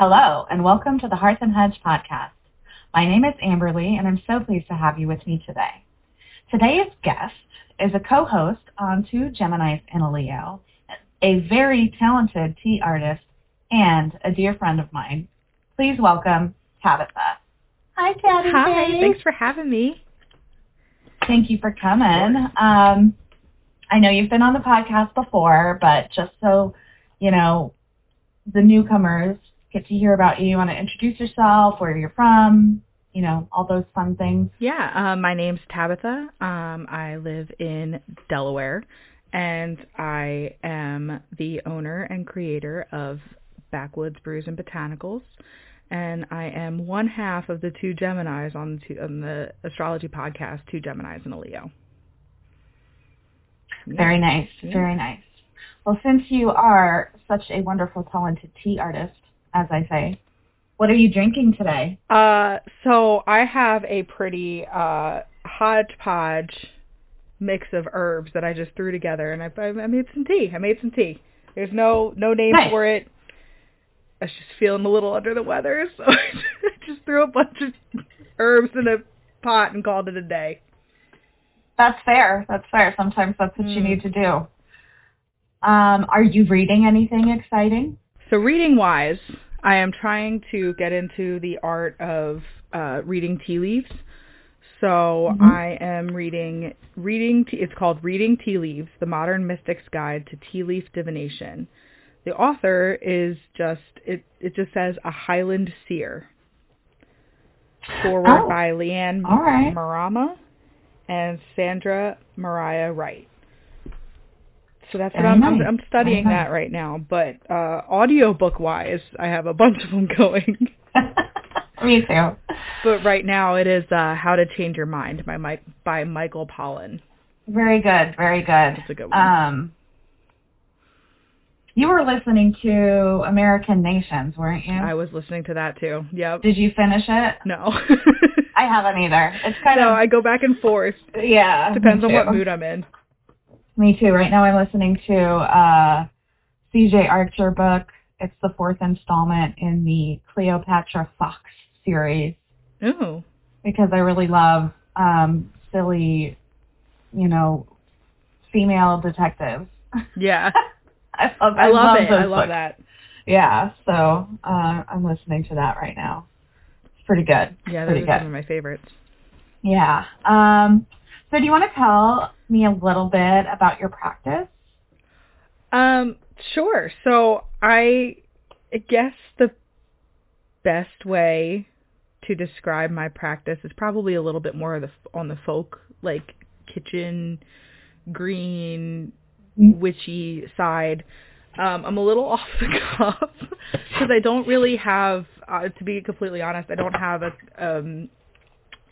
Hello, and welcome to the Hearth and Hedge podcast. My name is Amberle, and I'm so pleased to have you with me today. Today's guest is a co-host on Two Geminis and a Leo, a very talented tea artist, and a dear friend of mine. Please welcome Tabitha. Hi, Tabitha. Hi, thanks for having me. Thank you for coming. Um, I know you've been on the podcast before, but just so you know, the newcomers get to hear about you. You want to introduce yourself, where you're from, you know, all those fun things. Yeah, um, my name's Tabitha. Um, I live in Delaware, and I am the owner and creator of Backwoods Brews and Botanicals. And I am one half of the two Geminis on, two, on the astrology podcast, Two Geminis and a Leo. Very nice, Yeah. very nice. Well, since you are such a wonderful, talented tea artist, as I say, what are you drinking today? Uh, so I have a pretty uh, hodgepodge mix of herbs that I just threw together, and I, I made some tea. I made some tea. There's no no name Nice. for it. I was just feeling a little under the weather, so I just threw a bunch of herbs in a pot and called it a day. That's fair. That's fair. Sometimes that's what you Mm. need to do. Um, are you reading anything exciting? So reading wise, I am trying to get into the art of uh, reading tea leaves. So Mhm. I am reading reading. Tea, it's called Reading Tea Leaves: The Modern Mystic's Guide to Tea Leaf Divination. The author is just it. It just says a Highland seer. Forward Oh, by Leanne right. Marrama and Sandra Mariah Wright. So that's what I'm, I'm. I'm studying that right now. But uh audiobook wise, I have a bunch of them going. Me too. but right now it is uh How to Change Your Mind by Mike by Michael Pollan. Very good. Very good. That's a good one. Um, you were listening to American Nations, weren't you? I was listening to that too. Yep. Did you finish it? No. I haven't either. It's kind no, of I go back and forth. yeah. Depends on what mood I'm in. Me too. Right now, I'm listening to uh, C.J. Archer book. It's the fourth installment in the Cleopatra Fox series Ooh. because I really love um, silly, you know, female detectives. Yeah. I love. I love it. those I love books. that. Yeah. So uh, I'm listening to that right now. It's pretty good. Yeah, pretty those are good. some of my favorites. Yeah. Um, so do you want to tell me a little bit about your practice? Um, sure. So I guess the best way to describe my practice is probably a little bit more of the on the folk like kitchen green Mm. witchy side. Um, I'm a little off the cuff because I don't really have, uh, to be completely honest, I don't have a um,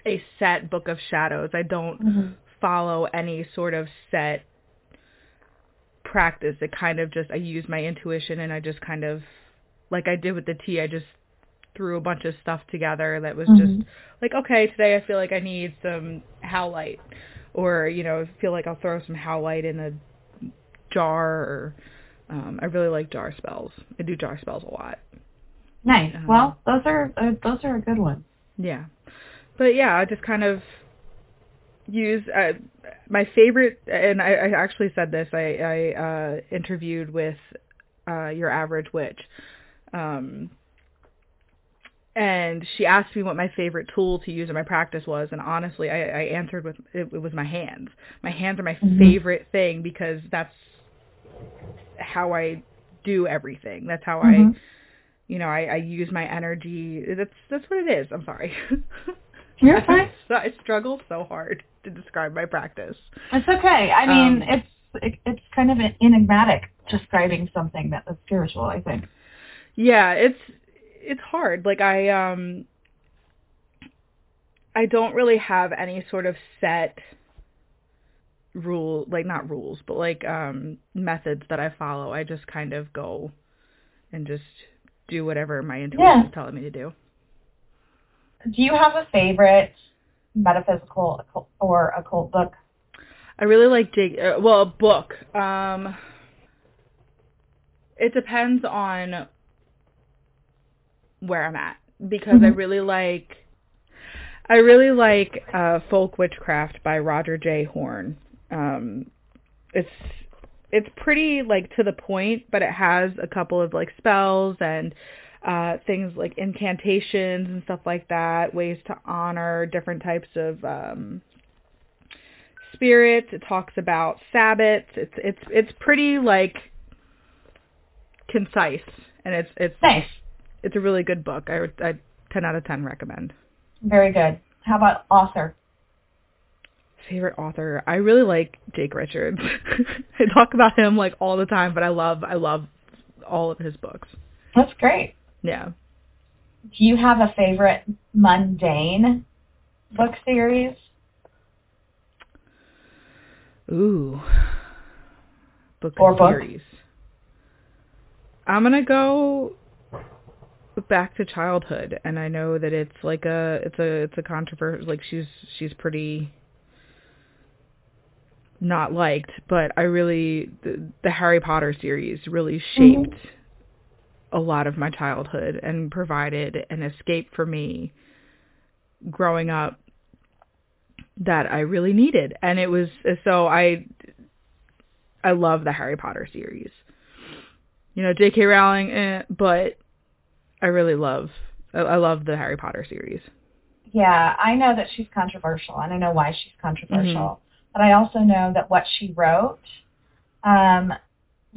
a set book of shadows. I don't Mm-hmm. follow any sort of set practice. It kind of just I use my intuition and I just kind of like I did with the tea. I just threw a bunch of stuff together that was Mhm. just like okay, today I feel like I need some howlite or you know, feel like I'll throw some howlite in a jar or um I really like jar spells. I do jar spells a lot. Nice. Um, well, those are uh, those are a good one. Yeah. But yeah, I just kind of use uh, my favorite and I, I actually said this. I I uh interviewed with uh your average witch. Um and she asked me what my favorite tool to use in my practice was and honestly I, I answered with it, it was my hands. My hands are my Mhm. favorite thing because that's how I do everything. That's how I Mhm. you know, I, I use my energy. That's that's what it is. I'm sorry. You're fine. I struggle so hard to describe my practice. It's okay. I mean, Um, it's it, it's kind of enigmatic describing something that is spiritual. I think. Yeah, it's it's hard. Like I um I don't really have any sort of set rule like not rules, but like um methods that I follow. I just kind of go and just do whatever my intuition Yeah. is telling me to do. Do you have a favorite metaphysical or occult book? I really like dig. Uh, well, a book. Um, it depends on where I'm at because I Mhm. really like I really like uh Folk Witchcraft by Roger J. Horne. Um it's it's pretty like to the point, but it has a couple of like spells and uh things like incantations and stuff like that, ways to honor different types of um spirits. It talks about sabbats. It's it's it's pretty like concise and it's it's Nice. it's a really good book. I would I 10 out of 10 recommend. Very good. How about author? Favorite author? I really like Jake Richards. I talk about him like all the time, but I love I love all of his books. That's great. Yeah. Do you have a favorite mundane book series? Ooh. Book Or book. series. I'm gonna go back to childhood, and I know that it's like a it's a it's a controversial like she's she's pretty not liked, but I really the, the Harry Potter series really mm-hmm. shaped a lot of my childhood and provided an escape for me growing up that I really needed. And it was so I I love the Harry Potter series. You know, J.K. Rowling, eh, but I really love I, I love the Harry Potter series. Yeah, I know that she's controversial, and I know why she's controversial. Mhm. But I also know that what she wrote um,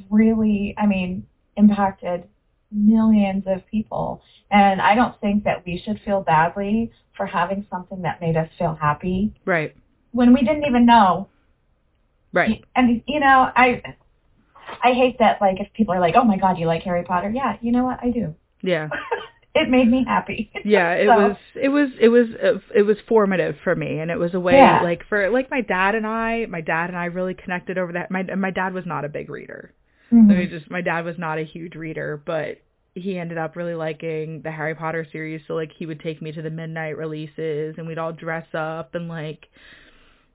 really, I mean, impacted millions of people. And I don't think that we should feel badly for having something that made us feel happy Right. when we didn't even know. Right. And you know, I I hate that like if people are like, "Oh my god, you like Harry Potter?" Yeah, you know what? I do. Yeah. it made me happy. Yeah, it So, was it was it was uh, it was formative for me and it was a way Yeah. like for like my dad and I, my dad and I really connected over that. My my dad was not a big reader. Mhm. Let me just my dad was not a huge reader, but he ended up really liking the Harry Potter series, so like he would take me to the midnight releases and we'd all dress up and like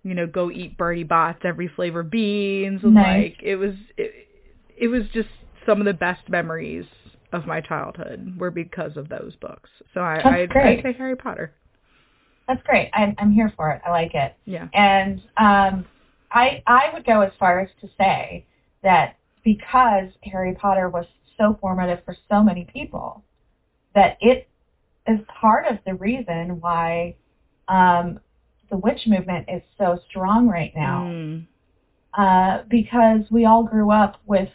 you know, go eat Bertie Bott's every flavor beans and Nice. like it was it, it was just some of the best memories of my childhood were because of those books. So I I'd. I'd say Harry Potter. That's great. I'm I'm here for it. I like it. Yeah. And um, I I would go as far as to say that because Harry Potter was so formative for so many people, that it is part of the reason why um, the witch movement is so strong right now. Mm, Uh, because we all grew up with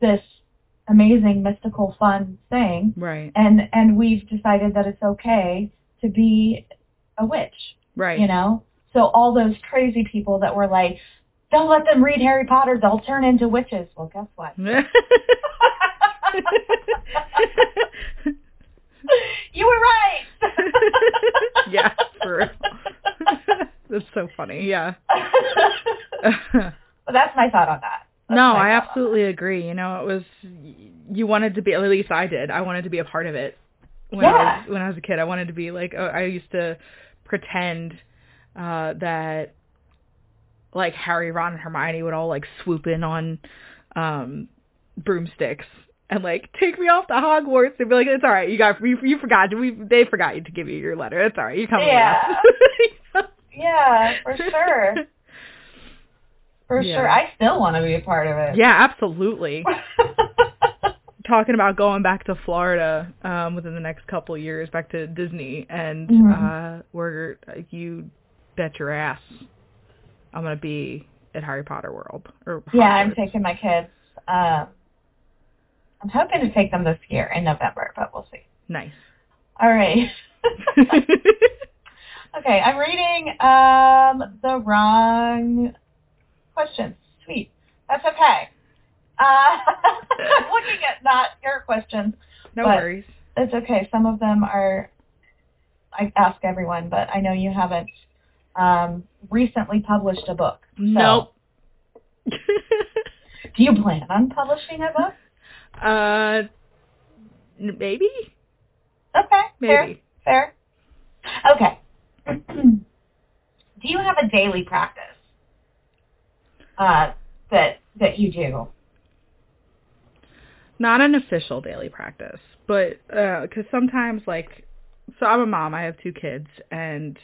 this amazing mystical fun thing right. and and we've decided that it's okay to be a witch Right. you know so all those crazy people that were like don't let them read harry potter they'll turn into witches well guess what you were right yeah, for real. That's so funny. Yeah. but that's my thought on that That's no, I absolutely agree. You know, it was you wanted to be at least I did. I wanted to be a part of it when I was when I was a kid. I wanted to be like oh, I used to pretend uh that like Harry, Ron, and Hermione would all like swoop in on um broomsticks and like take me off to Hogwarts and be like, it's all right, you got you, you forgot we they forgot you to give you your letter. It's all right, you come Yeah. yeah for sure for Yeah. sure i still want to be a part of it yeah, absolutely. talking about going back to Florida um within the next couple of years, back to Disney, and Mhm. uh where you bet your ass I'm gonna be at Harry Potter World. Or yeah i'm taking my kids um i'm hoping to take them this year in november but we'll see nice. all right Okay, I'm reading um, the wrong questions. Sweet. That's okay. Uh, I'm looking at not your questions. no worries. It's okay. Some of them are, I ask everyone, but I know you haven't um, recently published a book. So, Nope. Do you plan on publishing a book? uh, maybe, Okay. maybe. Fair. Fair. Okay. Do you have a daily practice uh, that that you do? Not an official daily practice, but because sometimes like so i'm a mom i have two kids and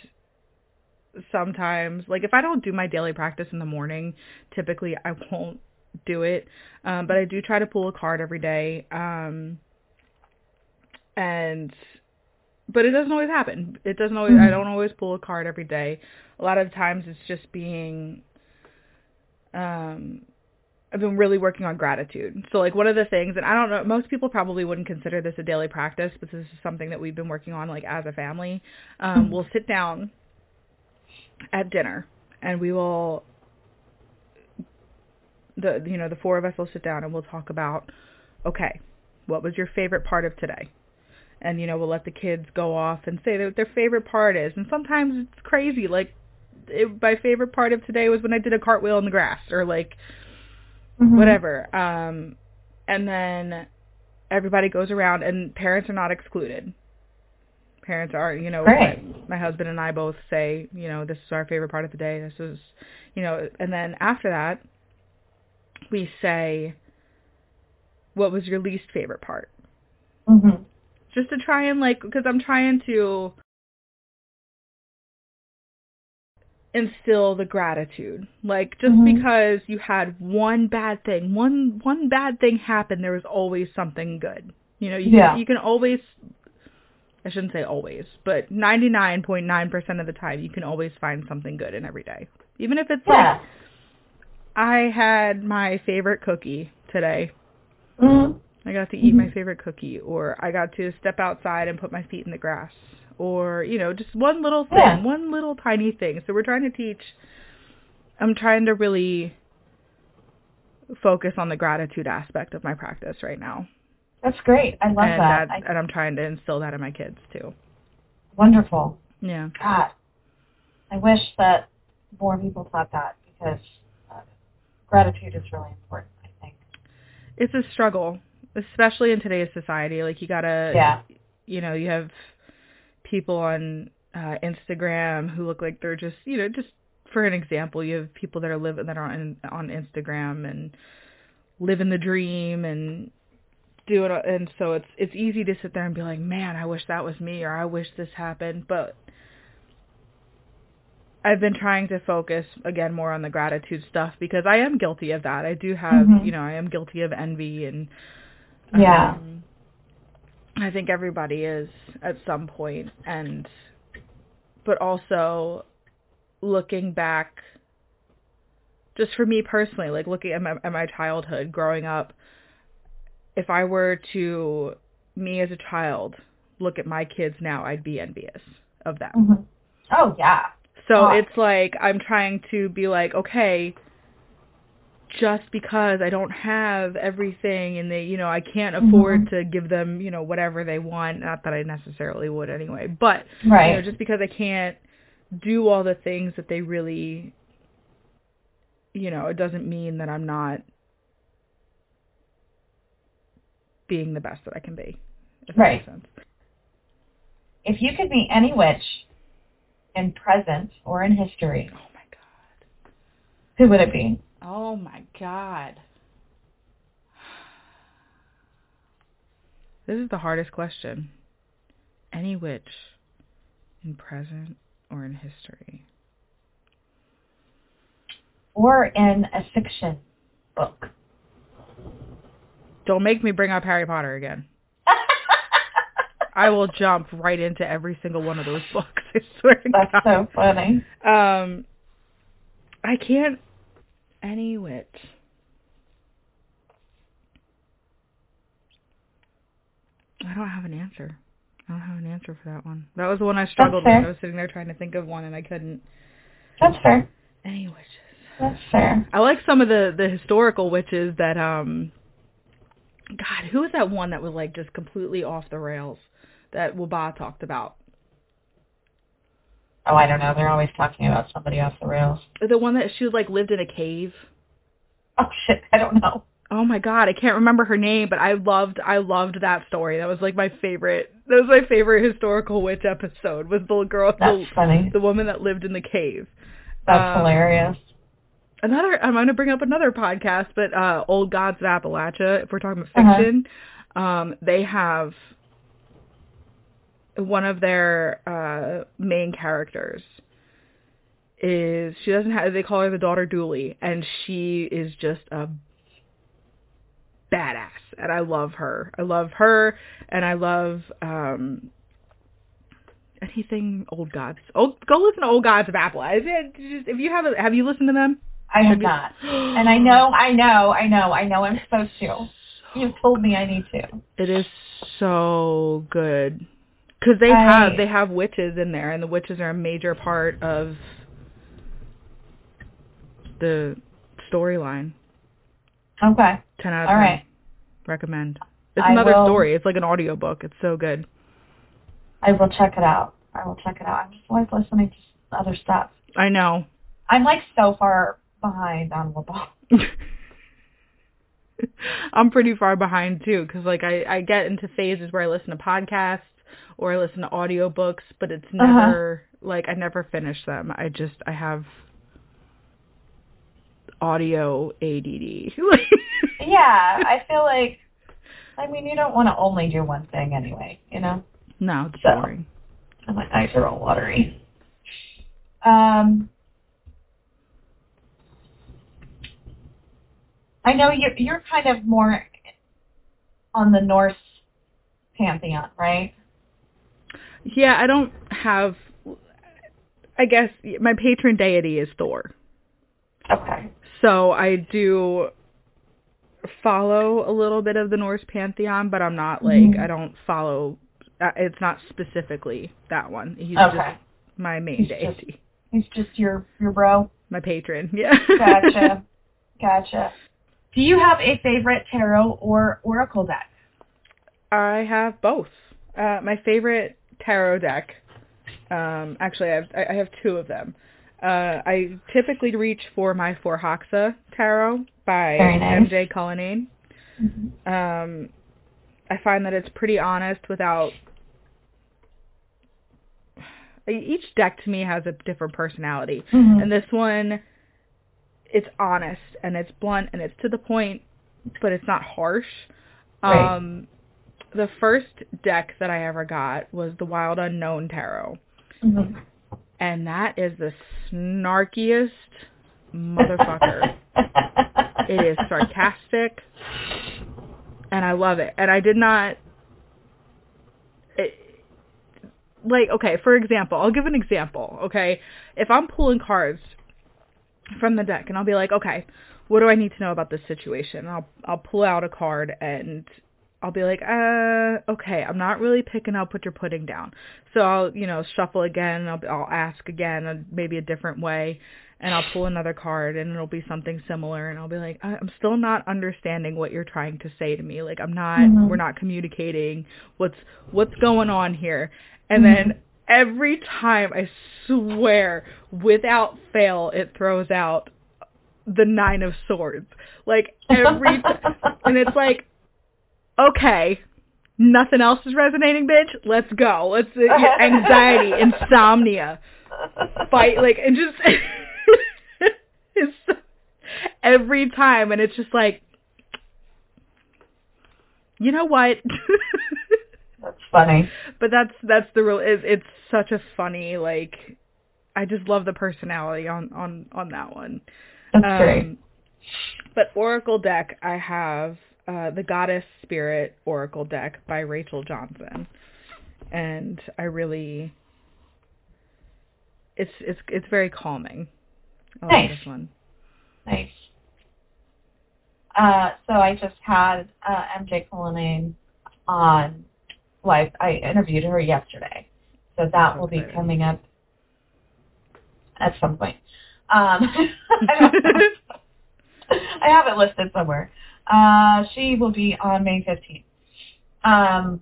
sometimes. Like if i don't do my daily practice in the morning typically i won't do it. Um but i do try to pull a card every day um and but it doesn't always happen. It doesn't always i don't always pull a card every day. A lot of times it's just being um I've been really working on gratitude. So like one of the things, and I don't know, most people probably wouldn't consider this a daily practice, but this is something that we've been working on like as a family. Um, we'll sit down at dinner and we will, the you know the four of us will sit down and we'll talk about, okay, what was your favorite part of today? And you know we'll let the kids go off and say what their favorite part is, and sometimes it's crazy. Like it, my favorite part of today was when I did a cartwheel in the grass, or like Mhm. whatever. Um, and then everybody goes around, and parents are not excluded. Parents are, you know, Great. my, my husband and I both say, you know, this is our favorite part of the day. This is, you know, and then after that, we say, what was your least favorite part? Mhm. Just to try and like, because I'm trying to instill the gratitude. Like just Mhm. because you had one bad thing, one one bad thing happened, there was always something good. You know, you Yeah. can, you can always I shouldn't say always, but 99.9% of the time you can always find something good in every day. Even if it's Yeah. like I had my favorite cookie today. Mhm. I got to eat my Mhm. favorite cookie or I got to step outside and put my feet in the grass or you know just one little thing, Yeah. one little tiny thing. So we're trying to teach I'm trying to really focus on the gratitude aspect of my practice right now. That's great. I love and that. that I, and I'm trying to instill that in my kids too. wonderful. Yeah. God, I wish that more people thought that because uh, gratitude is really important. I think. It's a struggle, especially in today's society. Like you got to Yeah. you know, you have people on uh, Instagram who look like they're just, you know, just for an example, you have people that are living that are on on Instagram and living the dream and do it, and so it's it's easy to sit there and be like, man, I wish that was me, or I wish this happened, but I've been trying to focus again more on the gratitude stuff because I am guilty of that. I do have, Mhm. you know, I am guilty of envy and Yeah. um, I think everybody is at some point and but also looking back just for me personally, like looking at my, at my childhood growing up, if I were to me as a child look at my kids now, I'd be envious of them. Mhm. Oh yeah. So Ah. it's like I'm trying to be like, okay, just because I don't have everything and they, you know, I can't afford Mhm. to give them, you know, whatever they want, not that I necessarily would anyway, but Right. you know, just because I can't do all the things that they really you know, it doesn't mean that I'm not being the best that I can be. If that Right. makes sense. If you could be any witch in present or in history, Oh my god. who would it be? Oh my god. This is the hardest question. Any witch in present or in history? Or in a fiction book? Don't make me bring up Harry Potter again. I will jump right into every single one of those books. I swear That's God. so funny. Um, I can't. Any witch. I don't have an answer. I don't have an answer for that one. That was the one I struggled with. I was sitting there trying to think of one and I couldn't. That's fair. Any witches. That's fair. I like some of the the historical witches that um. God, who was that one that was like just completely off the rails that Waba talked about? Oh, I don't know. They're always talking about somebody off the rails. The one that she was like lived in a cave. Oh shit, I don't know. Oh my god, I can't remember her name, but I loved I loved that story. That was like my favorite. That was my favorite historical witch episode. Was the girl, That's the, funny. the woman that lived in the cave. That's Um, hilarious. Another, I'm going to bring up another podcast, but uh, Old Gods of Appalachia. If we're talking about Uh-huh. fiction, Um, they have one of their uh, main characters is she doesn't have they call her the daughter Dooley and she is just a badass and I love her. I love her and I love um anything old gods. Old go listen to old gods of Apple. Is it just if you haven't have you listened to them? I have not. And I know, I know, I know, I know I'm supposed to. You've told me I need to. It is so good because they I- have they have witches in there, and the witches are a major part of the storyline. Okay. Ten out of All ten. right. Recommend. It's I another will- story. It's like an audio book. It's so good. I will check it out. I will check it out. I'm just always listening to other stuff. I know. I'm like so far behind on football. I'm pretty far behind too because like I I get into phases where I listen to podcasts or I listen to audiobooks, but it's Uh-huh. never like I never finish them. I just I have audio ADD. Yeah, I feel like, I mean, you don't want to only do one thing anyway, you know? no, it's So. boring. And my eyes are all watery. Um, I know you're, you're kind of more on the Norse pantheon, right? Yeah, I don't have. I guess my patron deity is Thor, Okay. so I do follow a little bit of the Norse pantheon, but I'm not like Mhm. I don't follow. uh, It's not specifically that one. He's Okay. just my main He's just- deity, He's just your, your bro. my patron. Yeah. Gotcha. gotcha. Do you have a favorite tarot or oracle deck? I have both. Uh, my favorite tarot deck. Um, actually, I have I have two of them. Uh, I typically reach for my Forhaxa Tarot by nice. MJ Cullinane. Um, I find that it's pretty honest without. Each deck to me has a different personality, Mhm. and this one, it's honest and it's blunt and it's to the point, but it's not harsh. Right. Um, the first deck that I ever got was the Wild Unknown Tarot, Mhm. and that is the snarkiest motherfucker. it is sarcastic, and I love it. And I did not. It, like, okay, for example, I'll give an example. Okay, if I'm pulling cards from the deck, and I'll be like, okay, what do I need to know about this situation? And I'll I'll pull out a card and I'll be like, uh, okay, I'm not really picking up what you're putting down. So I'll, you know, shuffle again. I'll, I'll ask again, uh, maybe a different way, and I'll pull another card, and it'll be something similar, and I'll be like, I'm still not understanding what you're trying to say to me. Like, I'm not, Mhm. we're not communicating. What's what's going on here? And then every time, I swear, without fail, it throws out the nine of swords. Like every, t- and it's like, okay, nothing else is resonating, bitch. Let's go. Let's uh, anxiety, insomnia, fight, like, and just it's every time, and it's just like, you know what? Funny. but that's that's the real. It, it's such a funny like. I just love the personality on on on that one. That's Um, great. But Oracle deck, I have uh, the Goddess Spirit Oracle deck by Rachel Johnson, and I really, it's it's it's very calming. I Nice. this one. Nice. Uh, so I just had uh, MJ Cullinane on. Well, I, interviewed her yesterday, so that will be coming up at some point. Um, I. I have it listed somewhere. Uh, she will be on May 15th. Um,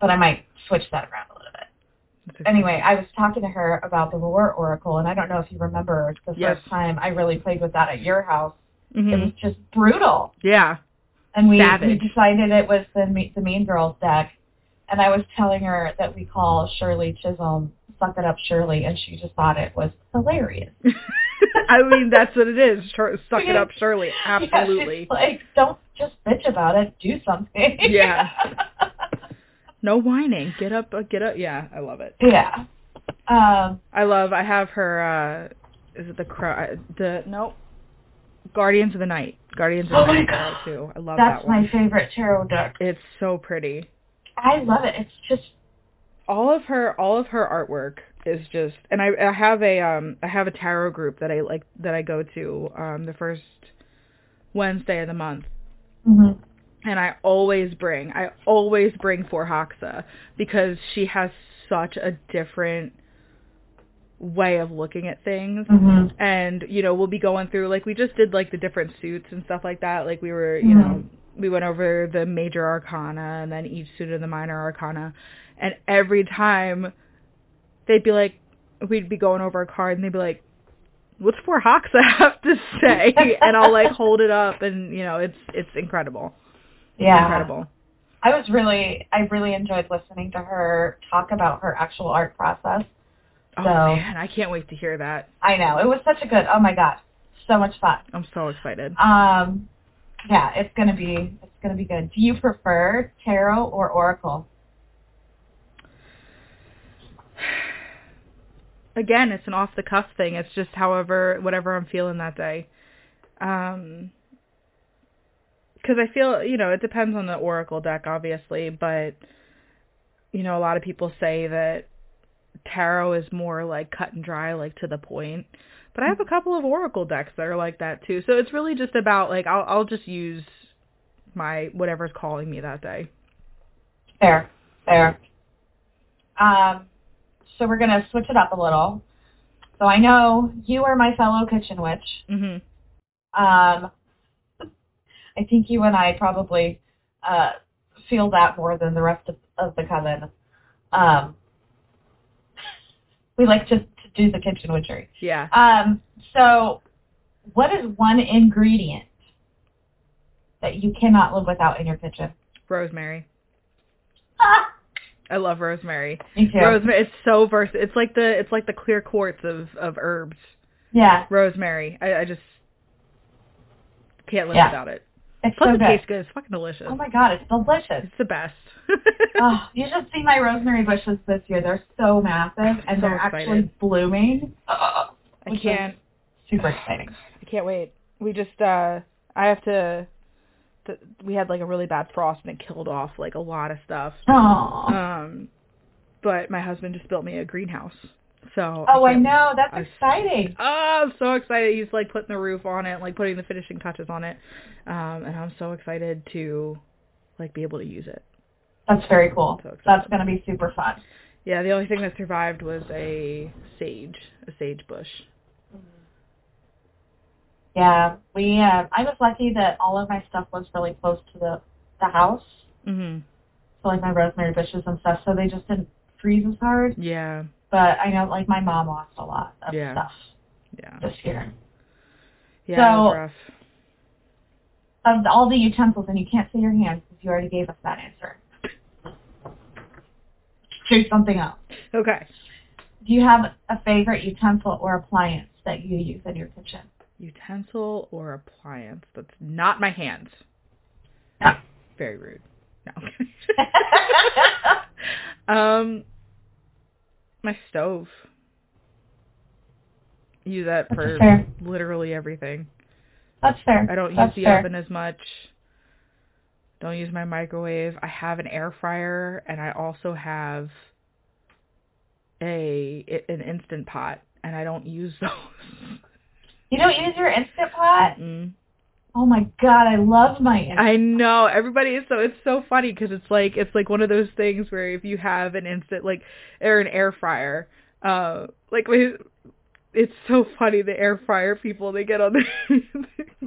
but I might switch that around a little bit. Anyway, I was talking to her about the War Oracle, and I don't know if you remember the Yes. first time I really played with that at your house. Mhm. It was just brutal, Yeah. And we, we decided it was the the Mean Girls deck. And I was telling her that we call Shirley Chisholm "Suck It Up, Shirley," and she just thought it was hilarious. I mean, that's what it is. Suck it up, Shirley. Absolutely. she's like, don't just bitch about it. Do something. Yeah. No whining. Get up. uh, Get up. Yeah, I love it. yeah. Um. I love. I have her. uh Is it the crow? The no. Guardians of the Night. Guardians of the Oh Night God. too. I love That's that one. my favorite tarot deck. It's so pretty. I love it. It's just all of her all of her artwork is just and I, I have a um I have a tarot group that I like that I go to um the first Wednesday of the month mhm. and I always bring I always bring Forhaxa because she has such a different way of looking at things Mhm. and you know we'll be going through like we just did like the different suits and stuff like that like we were you Mhm. know we went over the major arcana and then each suit of the minor arcana and every time they'd be like we'd be going over a card and they'd be like what's for i have to say and I'll like hold it up and you know it's it's incredible Yeah. incredible I was really, I really enjoyed listening to her talk about her actual art process. Oh So- man I can't wait to hear that I know it was such a good. Oh my god, so much fun. I'm so excited Um, yeah, it's gonna be, it's gonna be good. Do you prefer tarot or oracle? again, it's an off the cuff thing. It's just however whatever I'm feeling that day. Um because I feel, you know, it depends on the oracle deck obviously, but you know, a lot of people say that tarot is more like cut and dry, like to the point. But I have a couple of oracle decks that are like that too. So it's really just about like I'll I'll just use my whatever's calling me that day. Fair, fair. Um, so we're gonna switch it up a little. So I know you are my fellow kitchen witch. Mhm. Um, I think you and I probably uh, feel that more than the rest of, of the coven. Um, we like to, to do the kitchen witchery. Yeah. Um, so, what is one ingredient that you cannot live without in your kitchen? Rosemary. Ah, I love rosemary. me too. Rosemary, it's so versatile. It's like the it's like the clear quartz of of herbs. yeah, Rosemary, I, I just can't live Yeah. without it. it's Plus, so it good. tastes good. It's fucking delicious. Oh my god, it's delicious. It's the best. Oh, you should see my rosemary bushes this year. They're so massive and So they're excited. actually blooming. I can't. Super exciting. I can't wait. We just uh, I have to. th- We had like a really bad frost and it killed off like a lot of stuff. Oh, Um, but my husband just built me a greenhouse. So oh, I can't- know. That's I- exciting. Oh, I'm so excited. He's like putting the roof on it, like putting the finishing touches on it. Um, and I'm so excited to like be able to use it. That's very cool. So. That's going to be super fun. Yeah, the only thing that survived was a sage, a sage bush. Yeah, we. Uh, I was lucky that all of my stuff was really close to the the house, Mhm. so like my rosemary bushes and stuff, so they just didn't freeze as hard. Yeah. But I know, like my mom lost a lot of Yeah. stuff Yeah. this year. Yeah, So- rough. Of all the utensils, and you can't see your hands because you already gave us that answer. Choose something else. Okay. Do you have a favorite utensil or appliance that you use in your kitchen? Utensil or appliance that's not my hands. No. Very rude. No. um, my stove. Use that That's for fair. literally everything. That's fair. I don't use the fair. oven as much. Don't use my microwave. I have an air fryer and I also have a an instant pot and I don't use those. You don't use your instant pot? Mm. Oh my god, I love my instant. I know everybody is so it's so funny because it's like it's like one of those things where if you have an instant like or an air fryer, uh, like we- it's so funny the air fryer people they get on their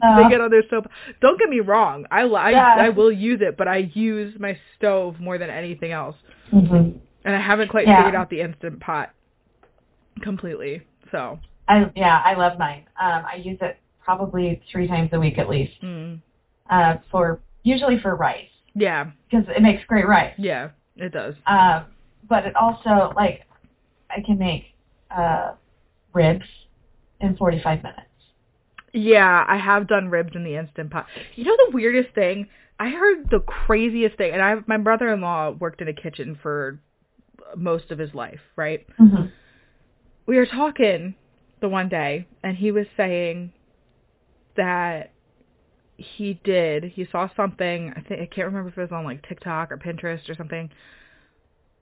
Uh. they get on their stove. Don't get me wrong, I, I Yeah. I will use it, but I use my stove more than anything else, hmm and I haven't quite Yeah. figured out the instant pot completely. So I yeah, I love mine. Um, I use it probably three times a week at least. mm, Uh, for usually for rice yeah, because it makes great rice. yeah, it does. Um, but it also like I can make uh ribs in 45 minutes. Yeah, I have done ribs in the instant pot. You know the weirdest thing? I heard the craziest thing, and I my brother-in-law worked in a kitchen for most of his life, right? hmm We were talking the one day, and he was saying that he did. He saw something. I think I can't remember if it was on like TikTok or Pinterest or something,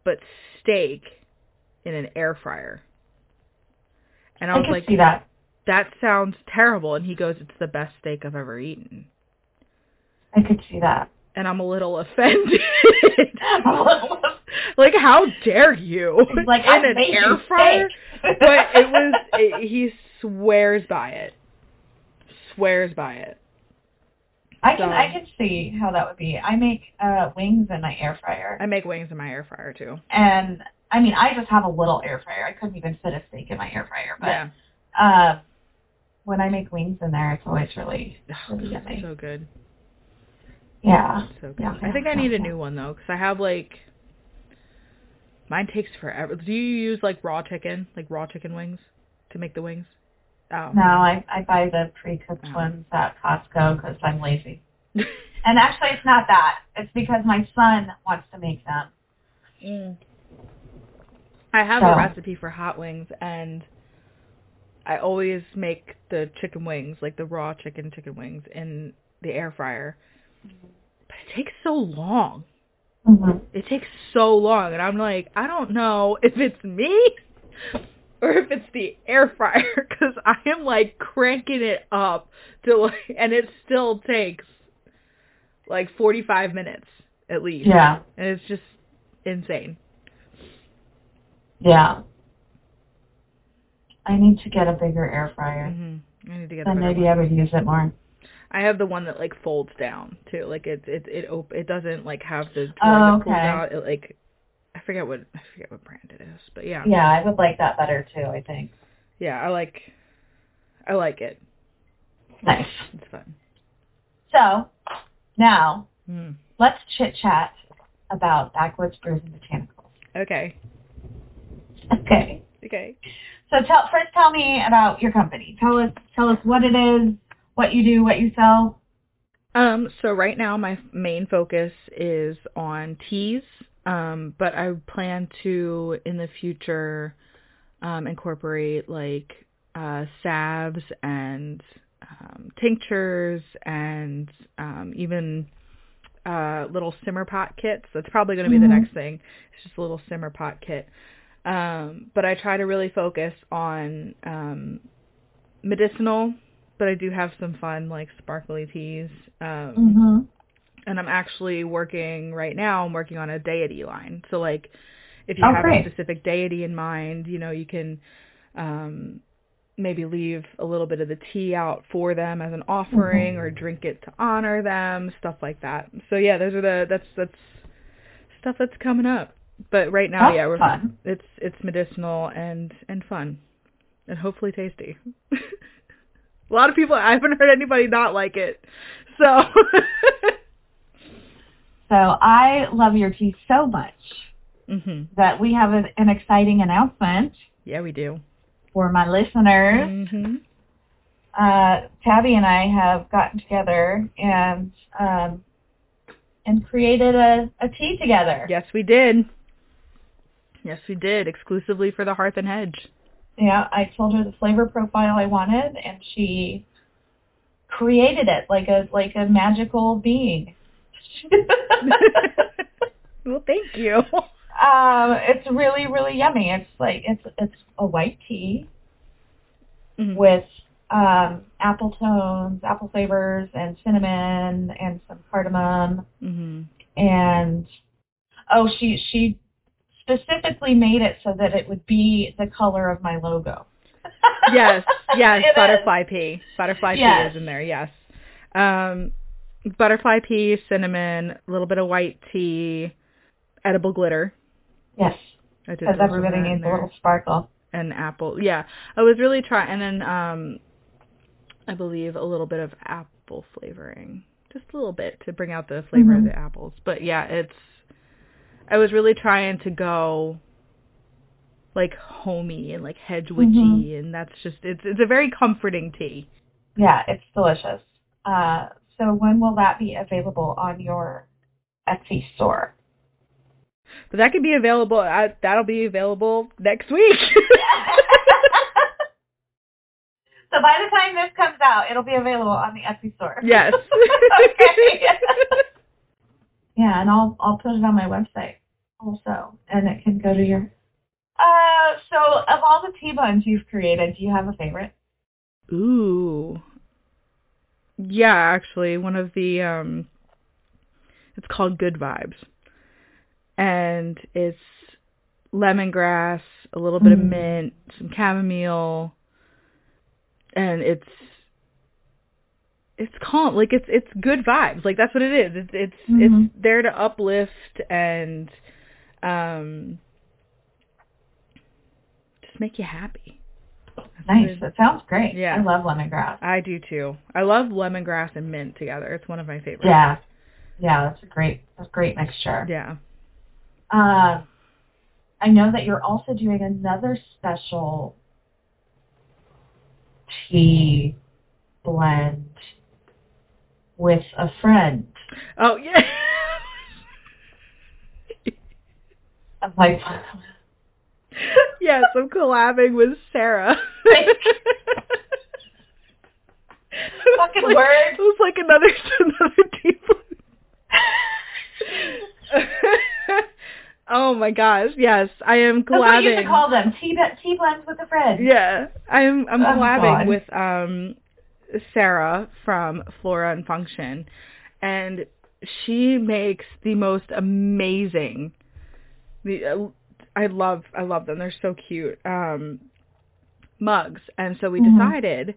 but steak in an air fryer. And I I was like, see that. that sounds terrible. And he goes, it's the best steak I've ever eaten. I could see that. And I'm a little offended. like, how dare you? He's like, in I an air fryer? but it was, it, he swears by it. Swears by it. I can so- I can see how that would be. I make uh wings in my air fryer. I make wings in my air fryer too. and I mean I just have a little air fryer. I couldn't even fit a steak in my air fryer. But yeah. um when I make wings in there it's always really really yummy. So good. Yeah. So good. Yeah, I think I need a new one though, because I have like mine takes forever. Do you use like raw chicken, like raw chicken wings, to make the wings? Oh. No, I I buy the pre-cooked Oh. ones at Costco because I'm lazy. And actually, it's not that. It's because my son wants to make them. Mm. I have So- a recipe for hot wings, and I always make the chicken wings, like the raw chicken chicken wings, in the air fryer. But it takes so long. hmm It takes so long, and I'm like, I don't know if it's me or if it's the air fryer, because I am like cranking it up to like, and it still takes like 45 minutes at least. Yeah. And it's just insane. Yeah. I need to get a bigger air fryer. hmm I need to get Then the maybe. I would use it more. I have the one that like folds down too. Like it it it op- it doesn't like have the drawer Oh, okay. out. It like I forget what I forget what brand it is, but yeah, Yeah, I would like that better too. I think. yeah, I like I like it. Nice. It's fun. So now Mm. let's chit chat about backwoods brews and botanicals. Okay. Okay. Okay. So tell first tell me about your company. Tell us tell us what it is, what you do, what you sell. Um, so right now my main focus is on teas, um, but I plan to in the future um, incorporate like uh, salves and um, tinctures and um, even uh, little simmer pot kits. That's probably going to be Mhm. the next thing. It's just a little simmer pot kit. Um, but I try to really focus on um, medicinal, but I do have some fun like sparkly teas. Um, Mm-hmm. and I'm actually working right now. I'm working on a deity line. So like, if you Oh, have great. a specific deity in mind, you know, you can um, maybe leave a little bit of the tea out for them as an offering, or drink it to honor them, stuff like that. So yeah, those are the that's that's stuff that's coming up. But right now, That's yeah, we're fun. it's it's medicinal and and fun, and hopefully tasty. a lot of people, I haven't heard anybody not like it. So. So I love your tea so much mhm. that we have an, an exciting announcement Yeah, we do. for my listeners. Mhm. Uh, Tabby and I have gotten together and um, and created a, a tea together. Yes, we did. Yes, we did. Exclusively for the Hearth and Hedge. Yeah, I told her the flavor profile I wanted, and she created it like a like a magical being. well, thank you. um, it's really really yummy. It's like it's it's a white tea Mhm. with um, apple tones, apple flavors, and cinnamon, and some cardamom, Mhm. and oh, she she specifically made it so that it would be the color of my logo. Yes, yes, It is. butterfly pea. Butterfly Yes. pea is in there. Yes. Um, butterfly pea, cinnamon, a little bit of white tea, edible glitter. Yes, because everybody needs a little sparkle. and apple. Yeah, I was really trying, and then um, I believe a little bit of apple flavoring, just a little bit to bring out the flavor of Mhm. the apples. But yeah, it's. I was really trying to go like homey and like hedge witchy, and that's just it's it's a very comforting tea. Yeah, it's delicious. Uh, so when will that be available on your Etsy store? But that could be available. Uh, that'll be available next week. So by the time this comes out, it'll be available on the Etsy store. yes. okay. yeah, and I'll I'll put it on my website also, and it can go to your. Uh, so of all the tea buns you've created, do you have a favorite? Ooh. Yeah, actually, one of the um it's called Good Vibes. And it's lemongrass, a little bit of Mm. mint, some chamomile, and it's it's calm like it's it's good vibes. Like that's what it is. It's it's Mhm. it's there to uplift and um just make you happy. That's Nice. That sounds great. Yeah. I love lemongrass. I do too. I love lemongrass and mint together. It's one of my favorites. Yeah. Yeah, that's a great that's a great mixture. Yeah. Uh, I know that you're also doing another special tea blend with a friend. Oh yeah. I'm like, yes, I'm collabing with Sarah. Fucking like, word. It was like another another deep. oh my gosh! Yes, I am that's what you used collabing. to call them. Tea, tea blends with a friend. Yeah, I'm I'm Oh, collabing God. with um Sarah from Flora and Function, and she makes the most amazing. The uh, I love I love them. They're so cute. Um, mugs, and so we Mhm. decided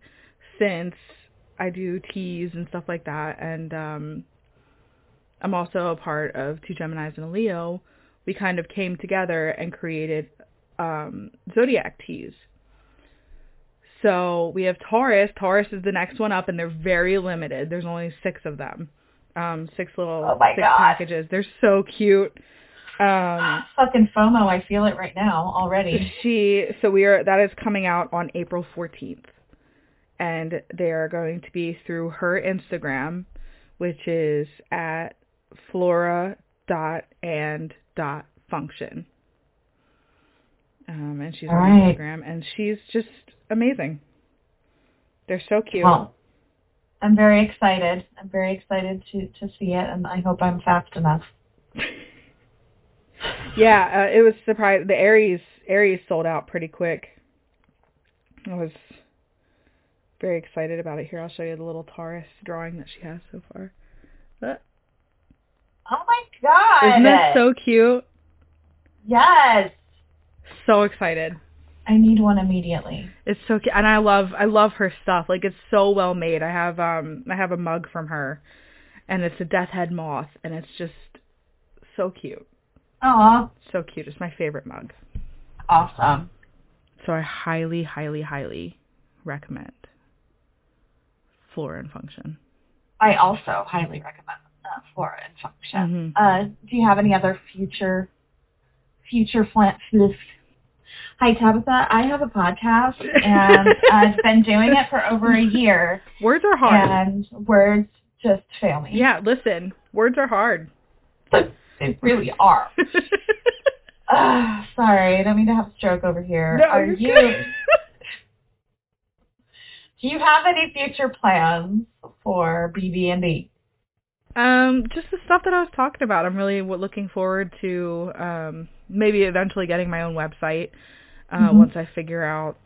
since I do teas and stuff like that, and um, I'm also a part of Two Geminis and a Leo. We kind of came together and created um, zodiac teas. So we have Taurus. Taurus is the next one up, and they're very limited. There's only six of them, um, six little Oh my six God. packages. They're so cute. Um, Fucking FOMO. I feel it right now already. she so we are that is coming out on April 14th. And they are going to be through her Instagram, which is at flora dot and dot function. Um, and she's All on right. Instagram and she's just amazing. They're so cute. Well, I'm very excited. I'm very excited to to see it, and I hope I'm fast enough. yeah, uh, it was surprised. The Aries Aries sold out pretty quick. I was very excited about it. Here, I'll show you the little Taurus drawing that she has so far. Oh my god! Isn't that so cute? Yes, So excited. I need one immediately. It's so cute, and I love I love her stuff. Like it's so well made. I have um I have a mug from her, and it's a death head moth, and it's just so cute, Aw, so cute. It's my favorite mug. awesome. So I highly, highly, highly recommend Flora and Function. I also highly recommend uh, Flora and Function. Mhm. Uh, do you have any other future future flan- f- Hi Tabitha, I have a podcast and I've been doing it for over a year Words are hard. and words just fail me. Yeah, listen, words are hard. They really are. Ugh, sorry, I don't mean to have a stroke over here. no, are you do you have any future plans for BB and B? Um, just the stuff that I was talking about. I'm really looking forward to um, maybe eventually getting my own website uh, Mhm. once I figure out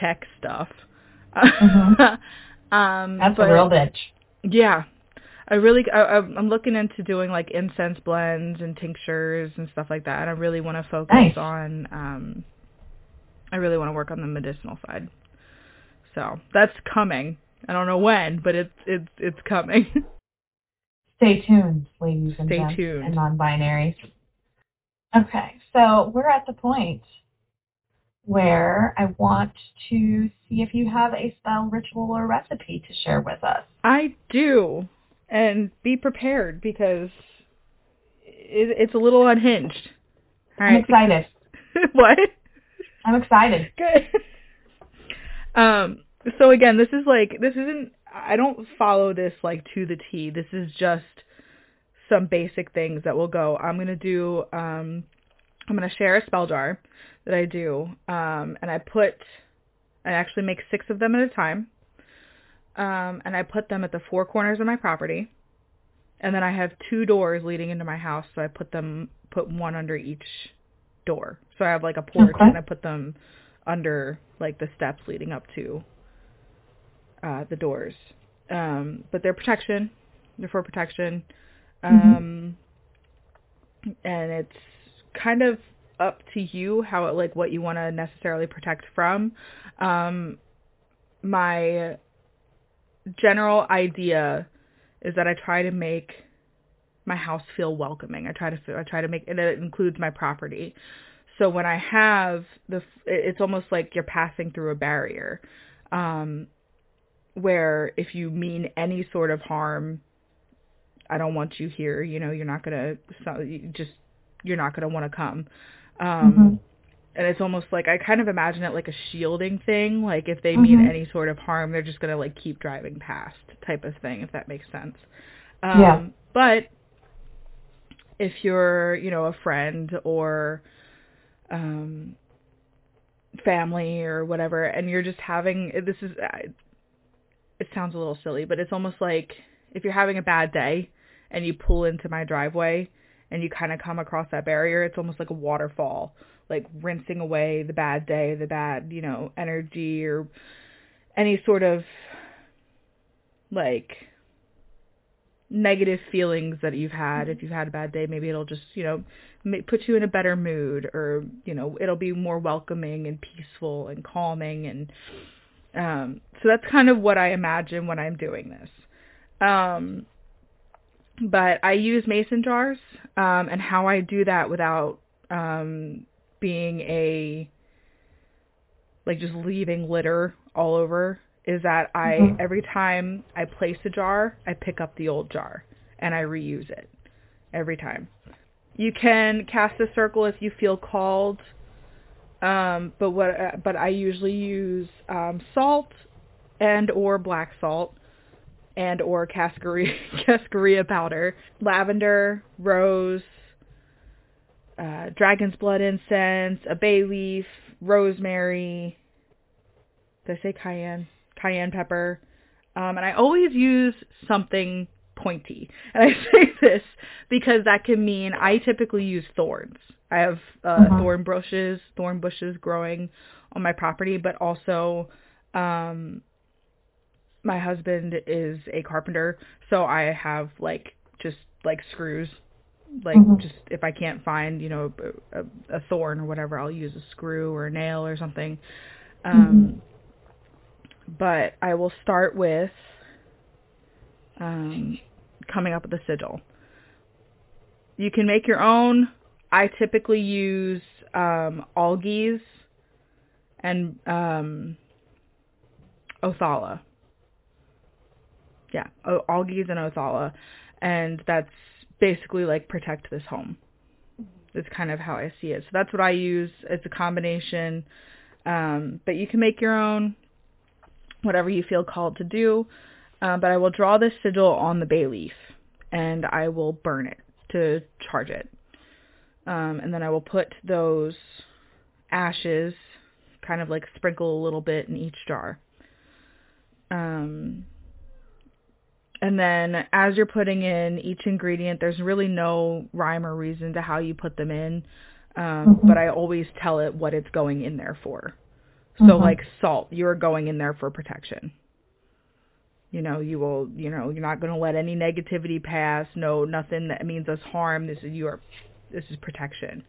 tech stuff. Mhm. um, That's but a real bitch. yeah, I really I, I'm looking into doing like incense blends and tinctures and stuff like that. And I really want to focus Nice. on. Um, I really want to work on the medicinal side. So that's coming. I don't know when, but it's it's it's coming. Stay tuned, ladies and Stay gents tuned. and non-binaries. Okay, so we're at the point where I want to see if you have a spell, ritual, or recipe to share with us. I do, and be prepared because it, it's a little unhinged. All I'm right. excited. what? I'm excited. Good. Um. So again, this is like this isn't. I don't follow this like to the T. This is just some basic things that will go. I'm gonna do. Um. I'm gonna share a spell jar that I do. Um. And I put. I actually make six of them at a time. Um. And I put them at the four corners of my property. And then I have two doors leading into my house, so I put them put one under each door. So I have like a porch Okay. and I put them under like the steps leading up to uh the doors. Um but they're protection. They're for protection. Um and it's kind of up to you how it, like what you want to necessarily protect from. Um my general idea is that I try to make my house feel welcoming. I try to I try to make and it includes my property. So when I have the it's almost like you're passing through a barrier. Um where if you mean any sort of harm, I don't want you here, you know, you're not so you just you're not to want to come. Um Mhm. And it's almost like I kind of imagine it like a shielding thing. Like if they mean Mhm. any sort of harm, they're just gonna like keep driving past type of thing, if that makes sense. Um, Yeah. But if you're, you know, a friend or um, family or whatever, and you're just having this is, I- it sounds a little silly, but it's almost like if you're having a bad day and you pull into my driveway and you kind of come across that barrier, it's almost like a waterfall, like rinsing away the bad day, the bad, you know, energy or any sort of like negative feelings that you've had. If you've had a bad day, maybe it'll just, you know, put you in a better mood or, you know, it'll be more welcoming and peaceful and calming and um so that's kind of what I imagine when I'm doing this. Um but I use mason jars, um, and how I do that without um, being a like just leaving litter all over is that I Mhm. every time I place a jar, I pick up the old jar and I reuse it every time. You can cast a circle if you feel called, um, but what but I usually use um, salt and or black salt and or cascarilla, cascarilla powder, lavender, rose, uh, dragon's blood incense, a bay leaf, rosemary. Did I say cayenne? Cayenne pepper. Um, and I always use something pointy. And I say this because that can mean I typically use thorns. I have uh, Mhm. thorn bushes, thorn bushes growing on my property, but also um, my husband is a carpenter, so I have like just like screws. Like Mhm. just if I can't find, you know, a, a, thorn or whatever, I'll use a screw or a nail or something. Um, But I will start with um, coming up with a sigil. You can make your own. I typically use um, Algiz and um, Othala. Yeah, Algiz and Othala, and that's basically like protect this home. It's kind of how I see it. So that's what I use. It's a combination, um, but you can make your own, whatever you feel called to do. Uh, but I will draw this sigil on the bay leaf, and I will burn it to charge it. Um, and then I will put those ashes, kind of like sprinkle a little bit in each jar. Um, and then as you're putting in each ingredient, there's really no rhyme or reason to how you put them in. Um, Mhm. But I always tell it what it's going in there for. So Mhm. like salt, you're going in there for protection. You know, you will, you know, you're not going to let any negativity pass. No, nothing that means us harm. This is your, this is protection.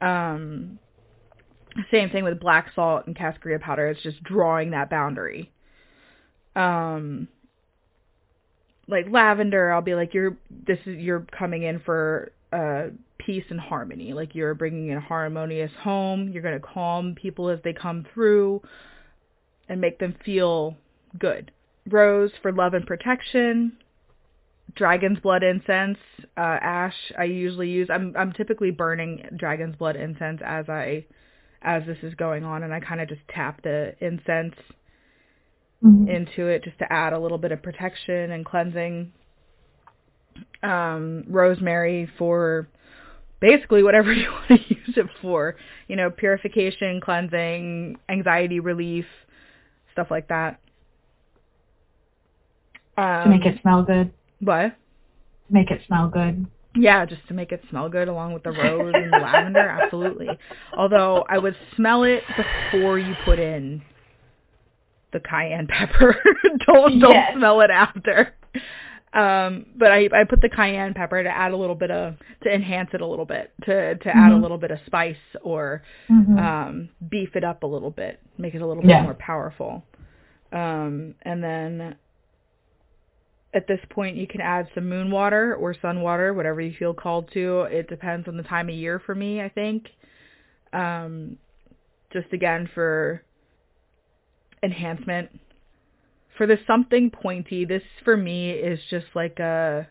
Um, same thing with black salt and cascarilla powder. It's just drawing that boundary. Um, like lavender, I'll be like, you're, this is, you're coming in for, uh, peace and harmony. Like you're bringing in a harmonious home. You're going to calm people as they come through and make them feel good. Rose for love and protection. dragon's blood incense, uh, ash. I usually use. I'm I'm typically burning dragon's blood incense as I as this is going on, and I kind of just tap the incense Mhm. into it just to add a little bit of protection and cleansing. Um, rosemary for basically whatever you want to use it for. You know, purification, cleansing, anxiety relief, stuff like that. Um, to make it smell good. what? Make it smell good. Yeah, just to make it smell good along with the rose and the lavender, absolutely. Although I would smell it before you put in the cayenne pepper. don't don't Yes. smell it after. Um, but I I put the cayenne pepper to add a little bit of to enhance it a little bit, to to add a Mhm. little bit of spice or Mhm. um beef it up a little bit, make it a little Yeah. bit more powerful. Um and then at this point you can add some moon water or sun water, whatever you feel called to. It depends on the time of year for me, I think. Um just again for enhancement. For the something pointy, this for me is just like a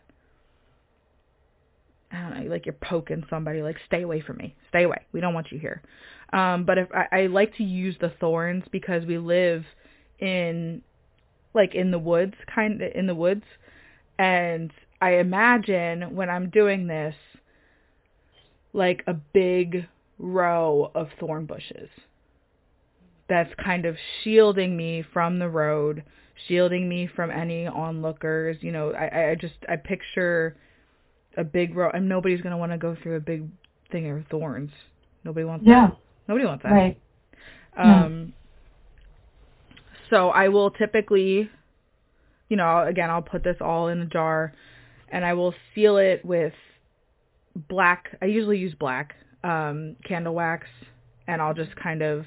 I don't know, like you're poking somebody, like stay away from me, stay away. We don't want you here. Um, but if I, I like to use the thorns because we live in like in the woods, kind of in the woods, and I imagine when I'm doing this, like a big row of thorn bushes that's kind of shielding me from the road, shielding me from any onlookers. You know, I, I just I picture a big row, and nobody's gonna want to go through a big thing of thorns. Nobody wants Yeah. that. Nobody wants that. Right. Yeah. Um, so I will typically, you know, again, I'll put this all in a jar and I will seal it with black. I usually use black um, candle wax and I'll just kind of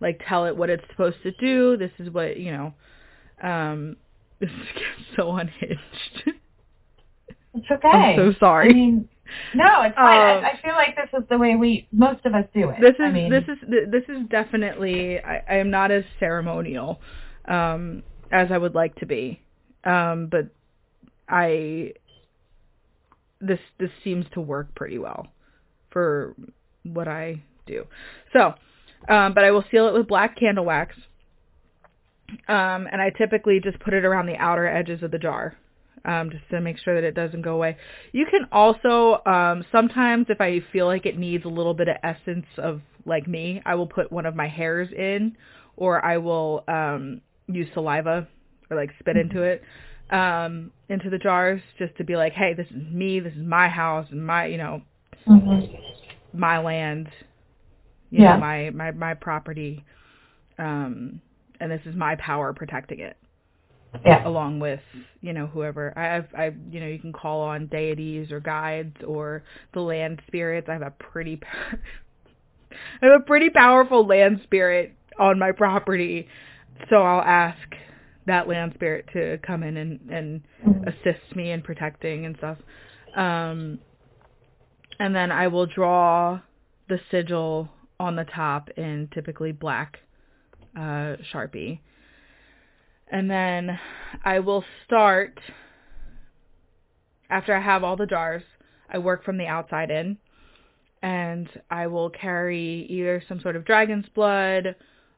like tell it what it's supposed to do. This is what, you know, um, this gets so unhinged. It's okay. I'm so sorry. I mean, no, it's fine. Um, I, I feel like this is the way we most of us do it. this is I mean, this is this is definitely I, I am not as ceremonial um as I would like to be. Um but I this this seems to work pretty well for what I do. So, um but I will seal it with black candle wax. Um and I typically just put it around the outer edges of the jar. Um, just to make sure that it doesn't go away. You can also um, sometimes, if I feel like it needs a little bit of essence of like me, I will put one of my hairs in, or I will um, use saliva or like spit into it um, into the jars, just to be like, hey, this is me, this is my house, and my you know mhm. my land, you Yeah. know my my my property, um, and this is my power protecting it yeah. along with you know whoever I have I you know you can call on deities or guides or the land spirits. I have a pretty I have a pretty powerful land spirit on my property, so I'll ask that land spirit to come in and and Mhm. assist me in protecting and stuff. Um, and then I will draw the sigil on the top in typically black uh, sharpie. And then I will start after I have all the jars. I work from the outside in, and I will carry either some sort of dragon's blood,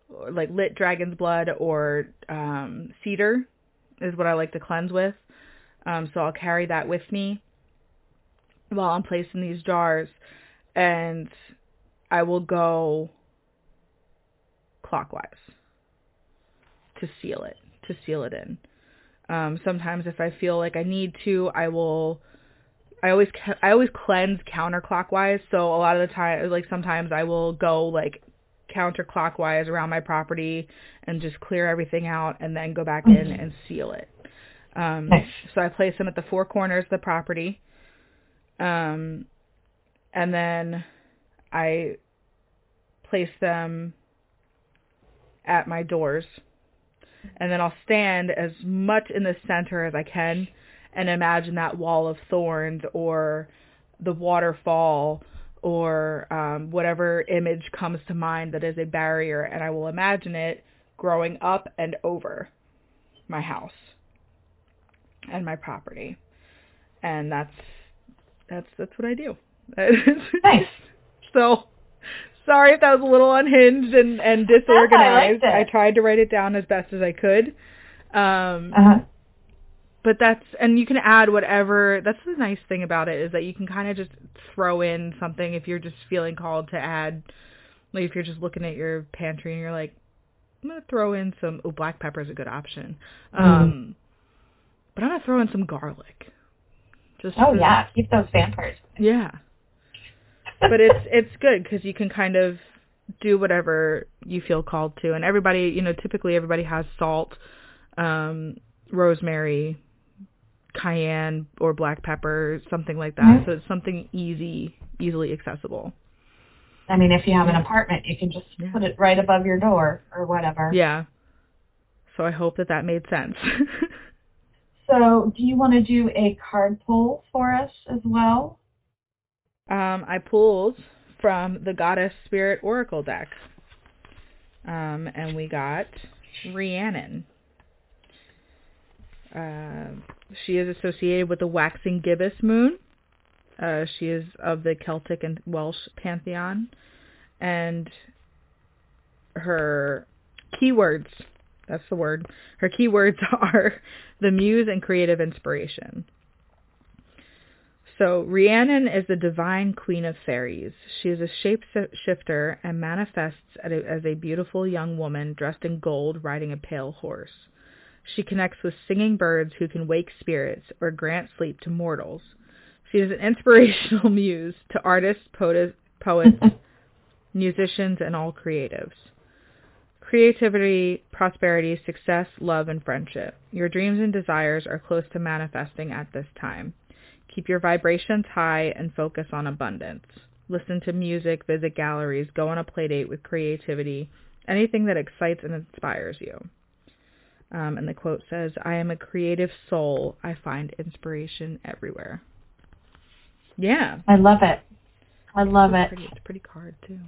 or like lit dragon's blood, or um, cedar is what I like to cleanse with. Um, so I'll carry that with me while I'm placing these jars, and I will go clockwise to seal it, to seal it in. Um, sometimes if I feel like I need to, I will. I always I always cleanse counterclockwise. So a lot of the time, like sometimes I will go like counterclockwise around my property and just clear everything out, and then go back in and seal it. Um, Nice. so I place them at the four corners of the property. Um, and then I place them at my doors. And then I'll stand as much in the center as I can and imagine that wall of thorns or the waterfall or um, whatever image comes to mind that is a barrier. And I will imagine it growing up and over my house and my property. and that's that's that's what I do. Nice. so sorry if that was a little unhinged and and I disorganized. it. I tried to write it down as best as I could. Um, Uh-huh. but that's and you can add whatever that's the nice thing about it is that you can kind of just throw in something if you're just feeling called to add like if you're just looking at your pantry and you're like i'm gonna throw in some oh black pepper is a good option Mm. um but i'm gonna throw in some garlic just Oh yeah, keep those vampires. yeah but it's it's good because you can kind of do whatever you feel called to and everybody you know typically everybody has salt um rosemary cayenne or black pepper something like that Mhm. so it's something easy easily accessible I mean, if you have an apartment, you can just Yeah. put it right above your door or whatever. yeah so i hope that that made sense So, do you want to do a card pull for us as well? Um i pulled from the goddess spirit oracle deck um and we got rhiannon Uh, she is associated with the waxing gibbous moon. Uh, she is of the Celtic and Welsh pantheon, and her keywords, that's the word, her keywords are the muse and creative inspiration. So Rhiannon is the divine queen of fairies. She is a shapeshifter and manifests as a, beautiful young woman dressed in gold riding a pale horse. She connects with singing birds who can wake spirits or grant sleep to mortals. She is an inspirational muse to artists, poet, poets, musicians, and all creatives. Creativity, prosperity, success, love, and friendship. Your dreams and desires are close to manifesting at this time. Keep your vibrations high and focus on abundance. Listen to music, visit galleries, go on a playdate with creativity, anything that excites and inspires you. Um, and the quote says, I am a creative soul. I find inspiration everywhere. Yeah. I love it. I love it's it. Pretty, it's a pretty card, too.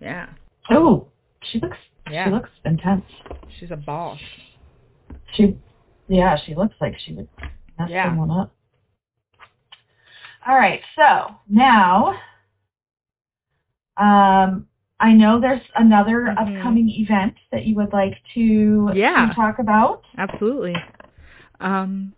Yeah. Oh, she looks. Yeah. She looks intense. She's a boss. She, yeah, she looks like she would Yeah. someone up. All right, so now, um, I know there's another Mhm. upcoming event that you would like to, Yeah. to talk about. Absolutely. Um,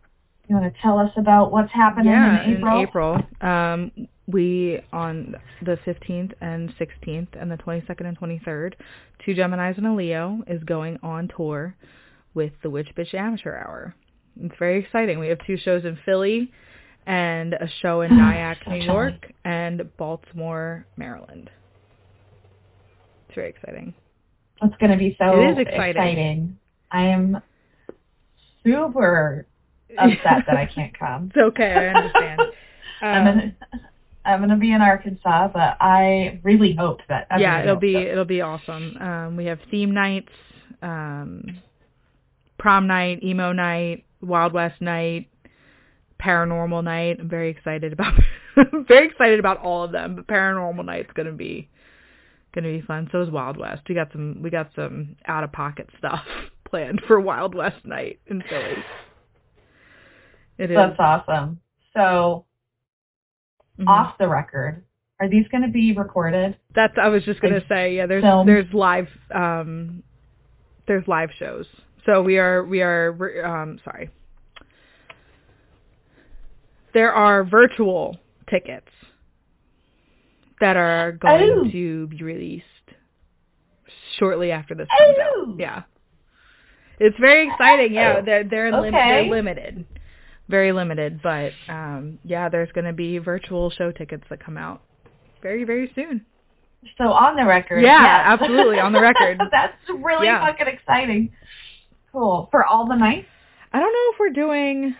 You want to tell us about what's happening yeah, in April? April, um, we on the 15th and 16th and the 22nd and 23rd, Two Geminis and a Leo is going on tour with the Witch Bitch Amateur Hour. It's very exciting. We have two shows in Philly and a show in Nyack, So New. York, and Baltimore, Maryland. It's very exciting. It's going to be so It is exciting. I am super upset that I can't come. It's okay, I understand. I'm Um, gonna, I'm gonna be in Arkansas, but I really hope that. I yeah, really it'll be it'll be awesome. Um, we have theme nights, um, prom night, emo night, Wild West night, paranormal night. I'm very excited about very excited about all of them. But paranormal night's gonna be gonna be fun. So is Wild West. We got some we got some out of pocket stuff planned for Wild West night in Philly. It is That's awesome. So Mhm. off the record, are these going to be recorded? That's I was just gonna like, say, yeah, there's film. there's live um there's live shows. So we are we are um sorry. There are virtual tickets that are going Oh. to be released shortly after this comes Oh. out. Yeah. It's very exciting. Yeah, Oh. they're they're, lim- they're limited. Very limited, but um yeah, there's going to be virtual show tickets that come out very very soon. So on the record, Yeah, yes. absolutely, on the record. That's really Yeah. fucking exciting. Cool for all the nights. I don't know if we're doing.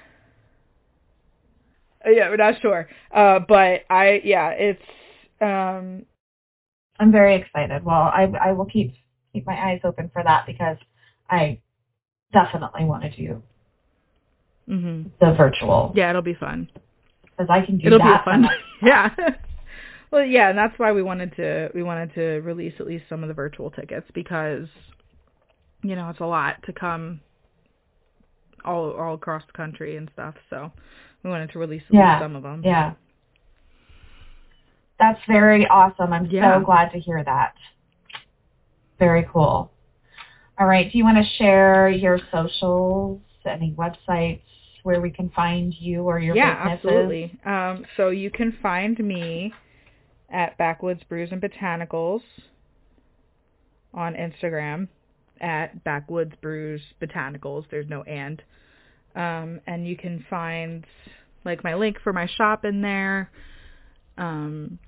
Uh, Yeah, we're not sure. Uh, but I, yeah, it's. Um, I'm very excited. Well, I I will keep keep my eyes open for that because I definitely want to do hmm the virtual Yeah, it'll be fun. because I can do It'll be that. a fun. when I- yeah. well, yeah, and that's why we wanted to we wanted to release at least some of the virtual tickets because, you know, it's a lot to come all all across the country and stuff. So we wanted to release Yeah. some of them. Yeah. That's very awesome. I'm Yeah. so glad to hear that. Very cool. All right. Do you want to share your socials, any websites where we can find you or your yeah, businesses? absolutely. Um, so you can find me at Backwoods Brews and Botanicals on Instagram at Backwoods Brews Botanicals. There's no and. Um, and you can find like my link for my shop in there. Um,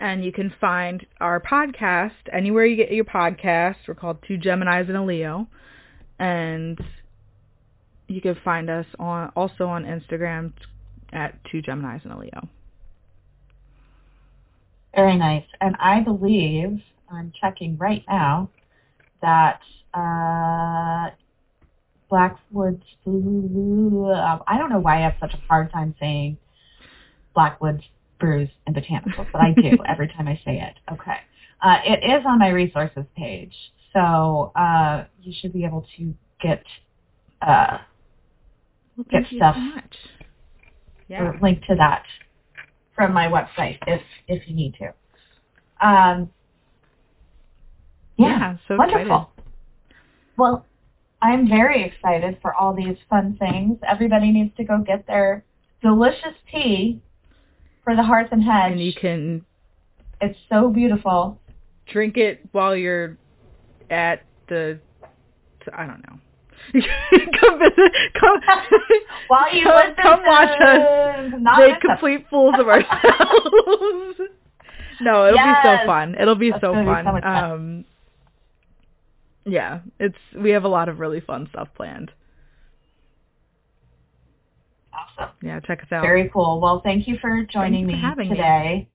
and you can find our podcast anywhere you get your podcasts. We're called Two Geminis and a Leo. And you can find us on also on Instagram at Two Geminis and a Leo. Very nice. And I believe, I'm checking right now, that uh, Blackwoods, I don't know why I have such a hard time saying Blackwoods Brews and Botanicals, but I do every time I say it. Okay. Uh, it is on my resources page, so uh, you should be able to get uh, Well, Get stuff. so. Yeah. or link to that from my website if if you need to. Um, yeah, Yeah, so wonderful. Well, I'm very excited for all these fun things. Everybody needs to go get their delicious tea for the Hearth and Hedge. And you can it's so beautiful. drink it while you're at the I don't know. come visit come While you come, listen come watch us not make complete fools of ourselves. no, it'll be so fun. It'll be That's so gonna be fun. so fun. Um yeah, it's we have a lot of really fun stuff planned. Awesome. Yeah, check us out. Very cool. Well, thank you for joining Thanks for me having me. today.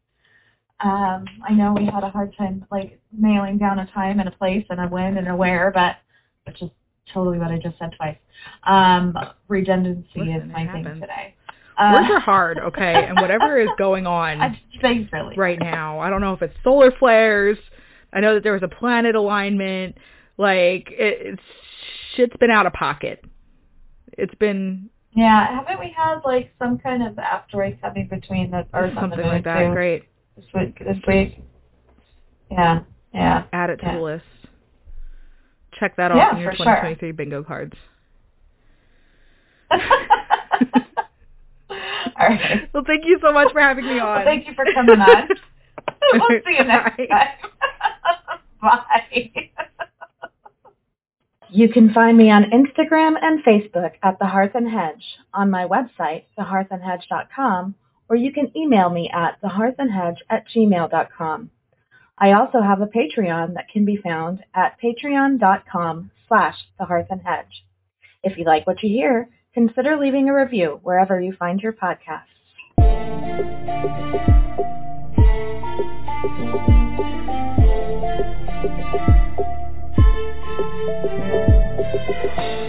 Um, I know we had a hard time like nailing down a time and a place and a when and a where, but which is totally what I just said twice. Um, redundancy Listen, is my thing today. Words Uh, are hard, okay? And whatever is going on really. right now. I don't know if it's solar flares. I know that there was a planet alignment. Like it, it's shit's been out of pocket. It's been Yeah, haven't we had like some kind of asteroid coming between the and the something like that. too Great. this week? This week. Yeah, yeah. Add it to Yeah. the list. Check that Yeah, off in your for sure. 2023 bingo cards. All right. Well, thank you so much for having me Well, on. thank you for coming on. we'll see you next Bye. time. Bye. You can find me on Instagram and Facebook at The Hearth and Hedge, on my website, thehearthandhedge.com, or you can email me at thehearthandhedge at gmail.com. I also have a Patreon that can be found at patreon.com slash thehearthandhedge. If you like what you hear, consider leaving a review wherever you find your podcasts. Thank you.